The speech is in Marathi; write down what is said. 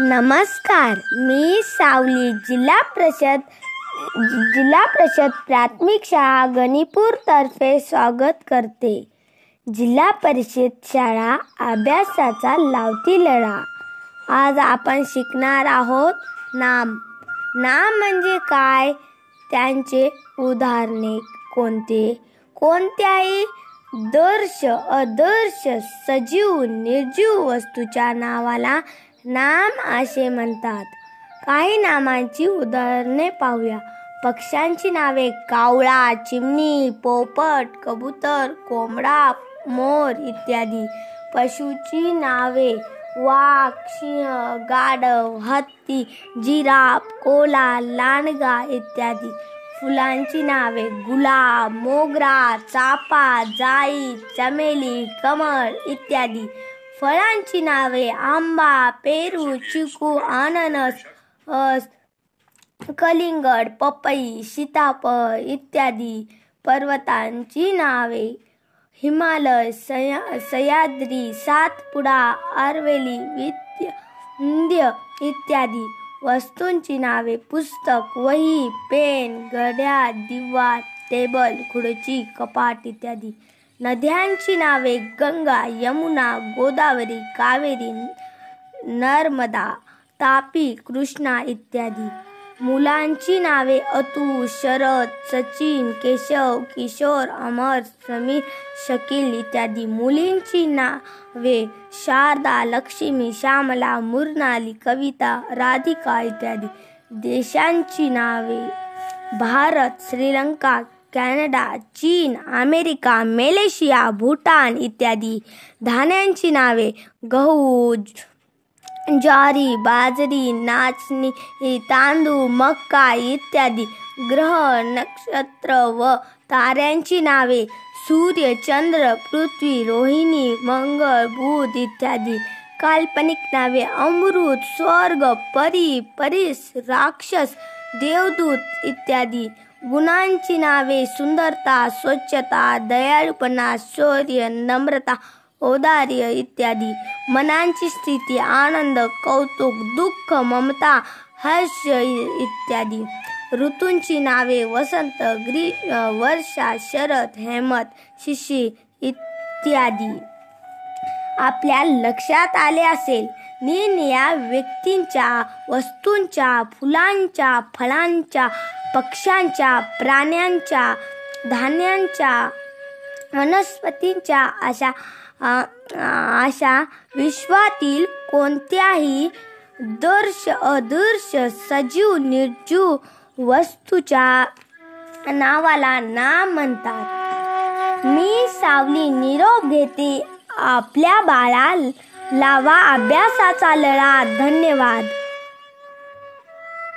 नमस्कार मी सावली जिल्हा परिषद जिल्हा परिषद प्राथमिक शाळा गणिपूर तर्फे स्वागत करते. जिल्हा परिषद शाळा अभ्यासाचा लावती लढा. आज आपण शिकणार आहोत नाम. नाम म्हणजे काय? त्यांचे उदाहरणे कोणते? कोणत्याही दर्श अदर्श सजीव निर्जीव वस्तूच्या नावाला नाम असे म्हणतात. काही नामांची उदाहरणे पाहूया. पक्ष्यांची नावे कावळा चिमणी पोपट कबूतर कोंबडा मोर इत्यादी. पशुची नावे वाघ सिंह गाढव हत्ती जिराफ कोला लांडगा इत्यादी. फुलांची नावे गुलाब मोगरा चापा जाई चमेली कमळ इत्यादी. फळांची नावे आंबा पेरू चिकू अननस कलिंगड पपई सीताफळ इत्यादी पर्वतांची नावे. हिमालय सया सह्याद्री सातपुडा अरवेली विद्य इंद्य इत्यादी वस्तूंची नावे. पुस्तक वही पेन घड्याळ दिवा टेबल खुर्ची कपाट इत्यादी. नद्यांची नावे गंगा यमुना गोदावरी कावेरी नर्मदा तापी कृष्णा इत्यादी. मुलांची नावे अतु शरद सचिन केशव किशोर अमर समीर शकील इत्यादी. मुलींची नावे शारदा लक्ष्मी श्यामला मुरनाली कविता राधिका इत्यादी. देशांची नावे भारत श्रीलंका कॅनडा चीन अमेरिका मलेशिया भूटान इत्यादी धान्यांची नावे. गहू ज्वारी बाजरी नाचणी तांदूळ मक्का इत्यादी ग्रह नक्षत्र व ताऱ्यांची नावे. सूर्य चंद्र पृथ्वी रोहिणी मंगळ बुध इत्यादी काल्पनिक नावे. अमृत स्वर्ग परी परिस राक्षस देवदूत इत्यादी गुणांची नावे सुंदरता स्वच्छता दयाळूपणा शौर्य नम्रता औदार्य इत्यादी मनांची स्थिती आनंद कौतुक दुःख ममता हर्ष इत्यादी ऋतूंची नावे वसंत ग्री वर्षा शरद हेमत शिशी इत्यादी आपल्या लक्षात आले असेल निरनिया व्यक्तींच्या वस्तूंच्या फुलांच्या फळांच्या पक्ष्यांच्या प्राण्यांच्या धान्यांच्या वनस्पतींच्या अशा अशा विश्वातील कोणत्याही दर्श अदर्श सजीव निर्जीव वस्तूच्या नावाला नाम म्हणतात. मी सावली निरोप घेते. आपल्या बाळा लावा अभ्यासाचा लढा धन्यवाद.